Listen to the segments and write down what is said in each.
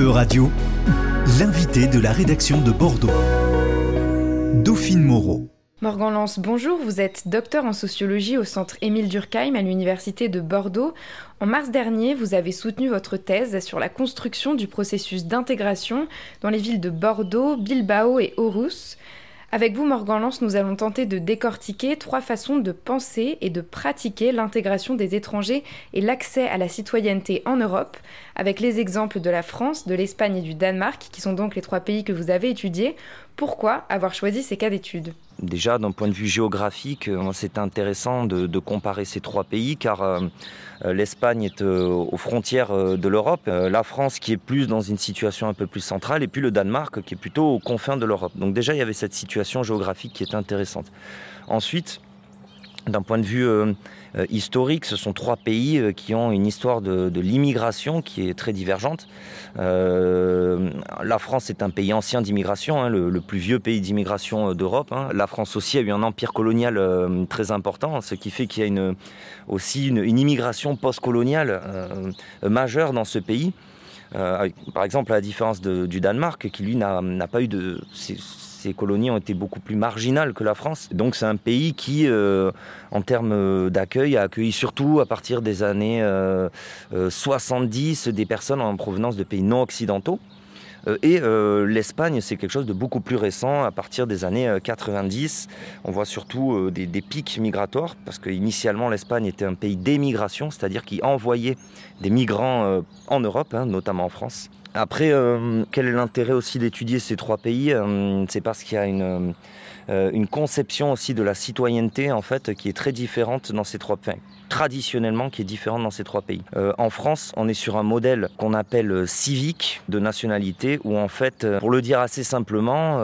E-Radio, l'invité de la rédaction de Bordeaux. Dauphine Moreau. Morgan Lance, bonjour. Vous êtes docteur en sociologie au centre Émile Durkheim à l'université de Bordeaux. En mars dernier, vous avez soutenu votre thèse sur la construction du processus d'intégration dans les villes de Bordeaux, Bilbao et Aarhus. Avec vous, Morgan Lance, nous allons tenter de décortiquer trois façons de penser et de pratiquer l'intégration des étrangers et l'accès à la citoyenneté en Europe, avec les exemples de la France, de l'Espagne et du Danemark, qui sont donc les trois pays que vous avez étudiés. Pourquoi avoir choisi ces cas d'études Déjà, d'un point de vue géographique, euh, c'est intéressant de, comparer ces trois pays car euh, euh, l'Espagne est aux frontières de l'Europe, la France qui est plus dans une situation un peu plus centrale et puis le Danemark qui est plutôt aux confins de l'Europe. Donc déjà, il y avait cette situation géographique qui est intéressante. Ensuite, d'un point de vue euh, euh, historique, ce sont trois pays euh, qui ont une histoire de, l'immigration qui est très divergente. la France est un pays ancien d'immigration, hein, le, plus vieux pays d'immigration d'Europe. Hein. La France aussi a eu un empire colonial très important, ce qui fait qu'il y a une, aussi une, immigration post-coloniale majeure dans ce pays. Par exemple, à la différence du Danemark, qui lui n'a pas eu de ces colonies ont été beaucoup plus marginales que la France. Donc c'est un pays qui, euh, en termes d'accueil, a accueilli surtout à partir des années 70 euh, euh, des personnes en provenance de pays non occidentaux. Et l'Espagne, c'est quelque chose de beaucoup plus récent, à partir des années 90. On voit surtout des, pics migratoires, parce qu'initialement l'Espagne était un pays d'émigration, c'est-à-dire qui envoyait des migrants en Europe, hein, notamment en France. Après, euh, quel est l'intérêt aussi d'étudier ces trois pays? Euh, C'est parce qu'il y a une, euh, une, conception aussi de la citoyenneté en fait qui est très différente dans ces trois pays. Traditionnellement, qui est différente dans ces trois pays. en France, on est sur un modèle qu'on appelle civique de nationalité, où en fait, pour le dire assez simplement,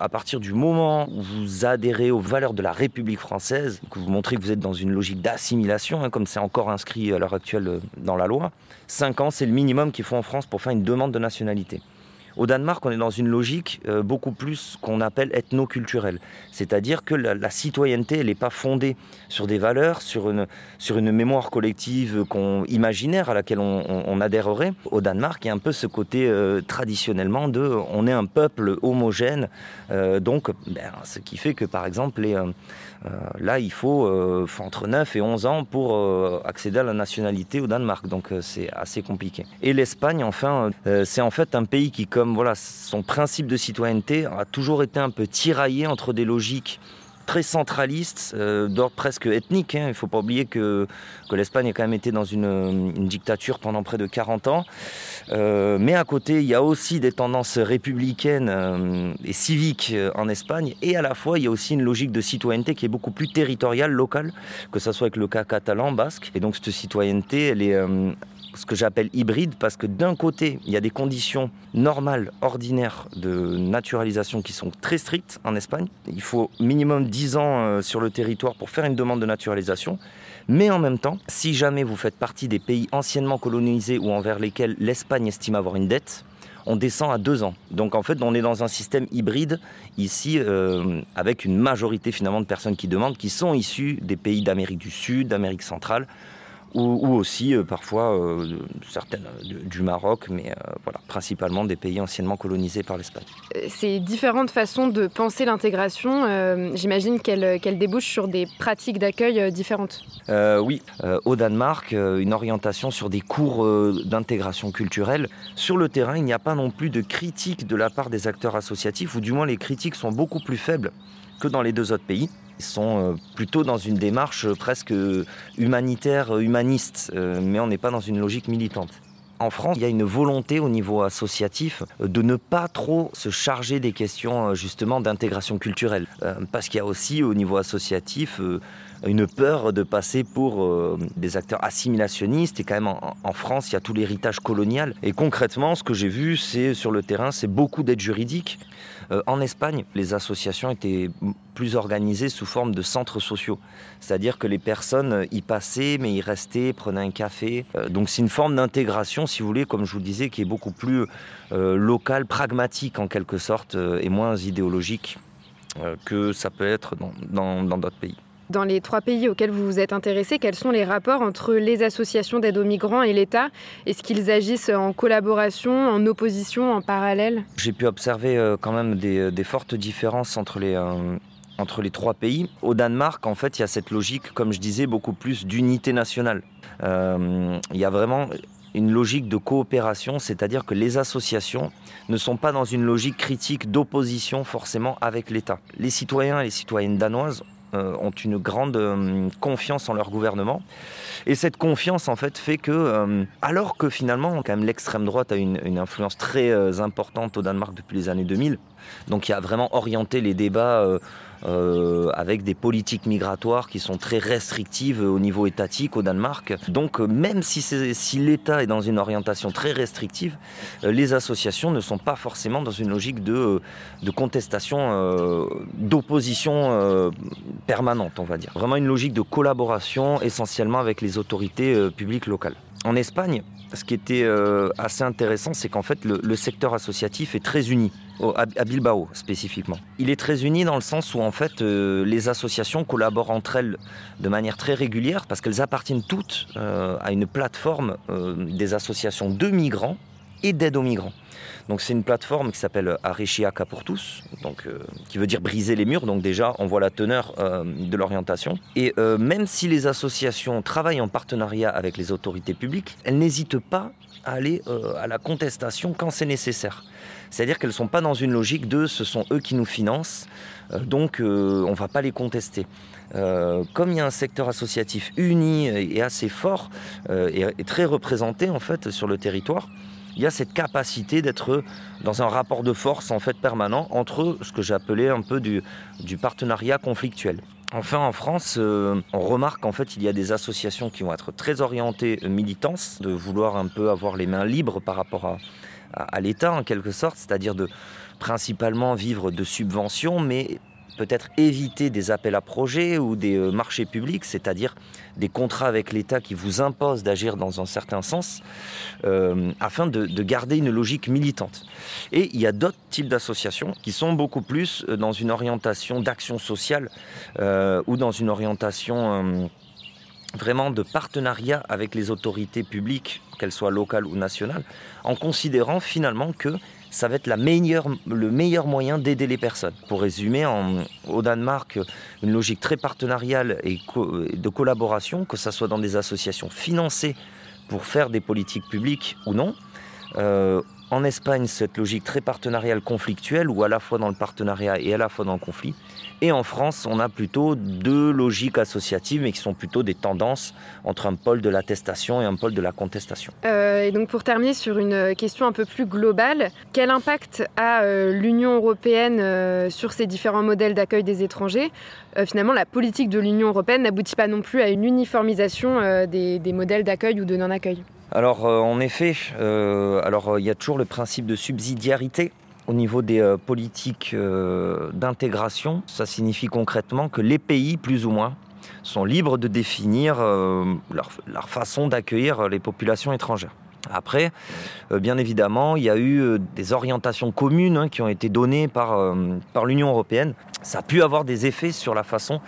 à partir du moment où vous adhérez aux valeurs de la République française, que vous montrez que vous êtes dans une logique d'assimilation, hein, comme c'est encore inscrit à l'heure actuelle dans la loi, 5 ans, c'est le minimum qu'il faut en France pour faire une demande de nationalité. Au Danemark, on est dans une logique euh, beaucoup plus qu'on appelle ethno-culturelle. C'est-à-dire que la, citoyenneté, elle n'est pas fondée sur des valeurs, sur une, sur une mémoire collective qu'on, imaginaire à laquelle on, adhérerait. Au Danemark, il y a un peu ce côté euh, traditionnellement de on est un peuple homogène. Euh, donc, ben, ce qui fait que, par exemple, là, il faut, entre 9 et 11 ans pour accéder à la nationalité au Danemark. Donc, c'est assez compliqué. Et l'Espagne, enfin, c'est en fait un pays qui, comme voilà, son principe de citoyenneté a toujours été un peu tiraillé entre des logiques très centralistes, euh, d'ordre presque ethnique. Hein. Il ne faut pas oublier que, l'Espagne a quand même été dans une, dictature pendant près de 40 ans. Euh, mais à côté, il y a aussi des tendances républicaines euh, et civiques en Espagne. Et à la fois, il y a aussi une logique de citoyenneté qui est beaucoup plus territoriale, locale, que ce soit avec le cas catalan, basque. Et donc cette citoyenneté, elle est ce que j'appelle hybride, parce que d'un côté, il y a des conditions normales, ordinaires de naturalisation qui sont très strictes en Espagne. Il faut minimum 10 ans euh, sur le territoire pour faire une demande de naturalisation. Mais en même temps, si jamais vous faites partie des pays anciennement colonisés ou envers lesquels l'Espagne estime avoir une dette, on descend à deux ans. Donc en fait, on est dans un système hybride ici, euh, avec une majorité finalement de personnes qui demandent, qui sont issues des pays d'Amérique du Sud, d'Amérique centrale, ou, aussi euh, parfois euh, certaines euh, du Maroc, mais voilà, principalement des pays anciennement colonisés par l'Espagne. Ces différentes façons de penser l'intégration, j'imagine qu'elles débouchent sur des pratiques d'accueil différentes. oui, au Danemark, une orientation sur des cours d'intégration culturelle. Sur le terrain, il n'y a pas non plus de critique de la part des acteurs associatifs, ou du moins les critiques sont beaucoup plus faibles que dans les deux autres pays. Ils sont euh, plutôt dans une démarche presque humanitaire, humaniste, euh, mais on n'est pas dans une logique militante. En France, il y a une volonté au niveau associatif de ne pas trop se charger des questions justement d'intégration culturelle. Euh, parce qu'il y a aussi au niveau associatif une peur de passer pour des acteurs assimilationnistes. Et quand même en, France, il y a tout l'héritage colonial. Et concrètement, ce que j'ai vu, c'est sur le terrain, c'est beaucoup d'aide juridique. Euh, en Espagne, les associations étaient plus organisées sous forme de centres sociaux. C'est-à-dire que les personnes euh, y passaient, mais y restaient, prenaient un café. Euh, donc c'est une forme d'intégration, si vous voulez, comme je vous disais, qui est beaucoup plus locale, pragmatique en quelque sorte, et moins idéologique que ça peut être dans d'autres pays. Dans les trois pays auxquels vous vous êtes intéressé, quels sont les rapports entre les associations d'aide aux migrants et l'État? Est-ce qu'ils agissent en collaboration, en opposition, en parallèle? J'ai pu observer euh, quand même des, fortes différences entre les, euh, entre les trois pays. Au Danemark, en fait, il y a cette logique, comme je disais, beaucoup plus d'unité nationale. Euh, il y a vraiment une logique de coopération, c'est-à-dire que les associations ne sont pas dans une logique critique d'opposition forcément avec l'État. Les citoyens et les citoyennes danoises euh, ont une grande euh, confiance en leur gouvernement. Et cette confiance, en fait, fait que, euh, alors que finalement, quand même, l'extrême droite a une, influence très importante au Danemark depuis les années 2000, donc il a vraiment orienté les débats euh, avec des politiques migratoires qui sont très restrictives au niveau étatique au Danemark. Donc euh, même si, l'État est dans une orientation très restrictive, euh, les associations ne sont pas forcément dans une logique de contestation, d'opposition permanente, on va dire. Vraiment une logique de collaboration essentiellement avec les autorités publiques locales. En Espagne, ce qui était assez intéressant, c'est qu'en fait le secteur associatif est très uni à Bilbao spécifiquement. Il est très uni dans le sens où en fait euh, les associations collaborent entre elles de manière très régulière parce qu'elles appartiennent toutes euh, à une plateforme euh, des associations de migrants et d'aide aux migrants. Donc c'est une plateforme qui s'appelle Arechiaca pour tous, donc, qui veut dire briser les murs. Donc déjà, on voit la teneur de l'orientation. Et même si les associations travaillent en partenariat avec les autorités publiques, elles n'hésitent pas à aller à la contestation quand c'est nécessaire. C'est-à-dire qu'elles ne sont pas dans une logique de ce sont eux qui nous financent, euh, donc euh, on ne va pas les contester. Euh, comme il y a un secteur associatif uni et assez fort et, très représenté en fait sur le territoire, il y a cette capacité d'être dans un rapport de force en fait permanent entre ce que j'appelais un peu du, partenariat conflictuel. Enfin, en France, on remarque qu'en fait, il y a des associations qui vont être très orientées militance, de vouloir un peu avoir les mains libres par rapport à, à, l'État en quelque sorte, c'est-à-dire de principalement vivre de subventions, mais peut-être éviter des appels à projets ou des euh, marchés publics, c'est-à-dire des contrats avec l'État qui vous imposent d'agir dans un certain sens, euh, afin de, garder une logique militante. Et il y a d'autres types d'associations qui sont beaucoup plus euh, dans une orientation d'action sociale ou dans une orientation vraiment de partenariat avec les autorités publiques, qu'elles soient locales ou nationales, en considérant finalement que ça va être le meilleur moyen d'aider les personnes. Pour résumer, au Danemark, une logique très partenariale et de collaboration, que ce soit dans des associations financées pour faire des politiques publiques ou non. Euh, en Espagne, cette logique très partenariale conflictuelle, ou à la fois dans le partenariat et à la fois dans le conflit. Et en France, on a plutôt deux logiques associatives, mais qui sont plutôt des tendances entre un pôle de l'attestation et un pôle de la contestation. Euh, et donc pour terminer sur une question un peu plus globale, quel impact a euh, l'Union européenne euh, sur ces différents modèles d'accueil des étrangers? Finalement, la politique de l'Union européenne n'aboutit pas non plus à une uniformisation des, des modèles d'accueil ou de non-accueil alors en effet, alors il y a toujours le principe de subsidiarité au niveau des euh, politiques euh, d'intégration, ça signifie concrètement que les pays, plus ou moins, sont libres de définir euh, leur, façon d'accueillir les populations étrangères. Après, bien évidemment, il y a eu des orientations communes hein, qui ont été données par, l'Union européenne. Ça a pu avoir des effets sur la façon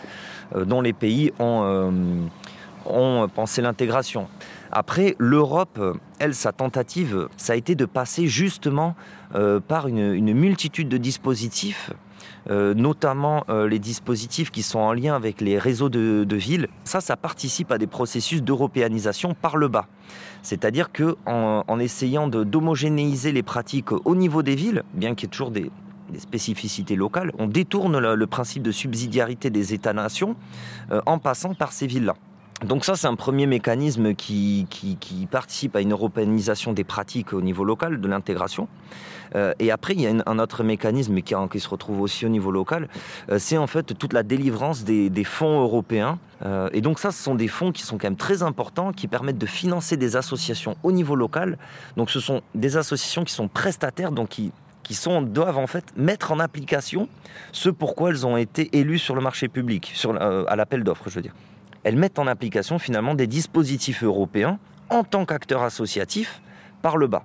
dont les pays ont pensé l'intégration. Après, l'Europe, elle, sa tentative, ça a été de passer justement euh, par une, multitude de dispositifs, euh, notamment euh, les dispositifs qui sont en lien avec les réseaux de, villes. Ça, ça participe à des processus d'européanisation par le bas. C'est-à-dire qu'en en, essayant d'homogénéiser les pratiques au niveau des villes, bien qu'il y ait toujours des, spécificités locales, on détourne le, principe de subsidiarité des États-nations en passant par ces villes-là. Donc ça, c'est un premier mécanisme qui, participe à une européanisation des pratiques au niveau local, de l'intégration. Euh, et après, il y a un autre mécanisme qui, se retrouve aussi au niveau local, euh, c'est en fait toute la délivrance des, fonds européens. Euh, et donc ça, ce sont des fonds qui sont quand même très importants, qui permettent de financer des associations au niveau local. Donc ce sont des associations qui sont prestataires, donc qui qui sont, doivent en fait mettre en application ce pourquoi elles ont été élues sur le marché public, sur, à l'appel d'offres, je veux dire elles mettent en application finalement des dispositifs européens en tant qu'acteurs associatifs par le bas.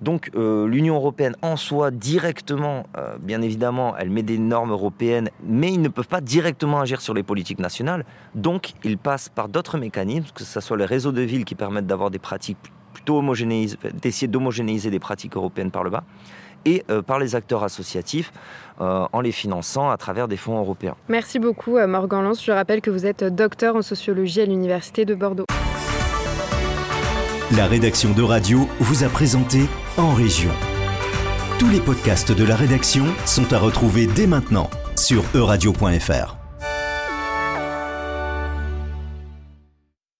Donc euh, l'Union européenne en soi, directement, euh, bien évidemment, elle met des normes européennes, mais ils ne peuvent pas directement agir sur les politiques nationales. Donc ils passent par d'autres mécanismes, que ce soit les réseaux de villes qui permettent d'avoir des pratiques plutôt homogénéisées, d'essayer d'homogénéiser des pratiques européennes par le bas, et euh, par les acteurs associatifs en les finançant à travers des fonds européens. Merci beaucoup Morgan Lance. Je rappelle que vous êtes docteur en sociologie à l'Université de Bordeaux. La rédaction de Radio vous a présenté En Région. Tous les podcasts de la rédaction sont à retrouver dès maintenant sur euradio.fr.